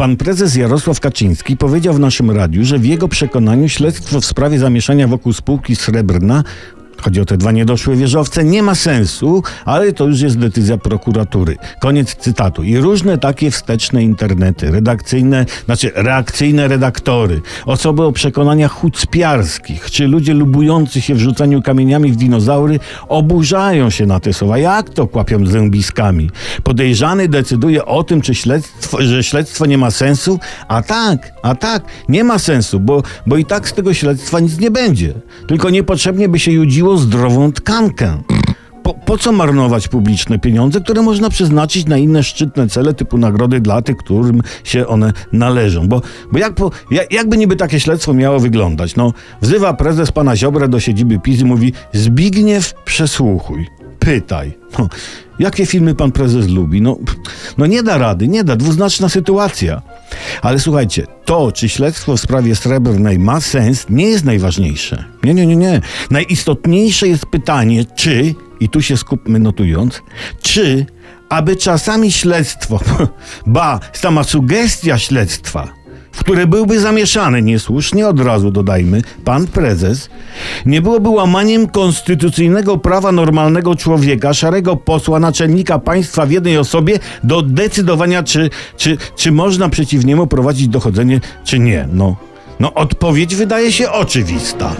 Pan prezes Jarosław Kaczyński powiedział w naszym radiu, że w jego przekonaniu śledztwo w sprawie zamieszania wokół spółki Srebrna Chodzi o te dwa niedoszłe wieżowce. Nie ma sensu, ale to już jest decyzja prokuratury. Koniec cytatu. I różne takie wsteczne internety, redakcyjne, znaczy reakcyjne redaktory, osoby o przekonaniach chucpiarskich, czy ludzie lubujący się w rzucaniu kamieniami w dinozaury oburzają się na te słowa. Jak to kłapią zębiskami? Podejrzany decyduje o tym, czy śledztwo, że śledztwo nie ma sensu? A tak, a tak, nie ma sensu, bo, bo i tak z tego śledztwa nic nie będzie. Tylko niepotrzebnie by się judziło zdrową tkankę. Po, po, co marnować publiczne pieniądze, które można przeznaczyć na inne szczytne cele, typu nagrody dla tych, którym się one należą? Bo, bo jak po, jak, jakby niby takie śledztwo miało wyglądać? No, wzywa prezes pana Ziobrę do siedziby PiS i mówi Zbigniew, przesłuchuj, pytaj. No, jakie filmy pan prezes lubi? No, no nie da rady, nie da, dwuznaczna sytuacja. Ale słuchajcie, to, czy śledztwo w sprawie srebrnej ma sens, nie jest najważniejsze. Nie, nie, nie, nie. Najistotniejsze jest pytanie, czy, i tu się skupmy notując, czy, aby czasami śledztwo, ba, sama sugestia śledztwa, które byłby zamieszany niesłusznie, od razu dodajmy, pan prezes, nie byłoby łamaniem konstytucyjnego prawa normalnego człowieka, szarego posła, naczelnika państwa w jednej osobie do decydowania, czy, czy, czy można przeciw niemu prowadzić dochodzenie, czy nie. No, no odpowiedź wydaje się oczywista.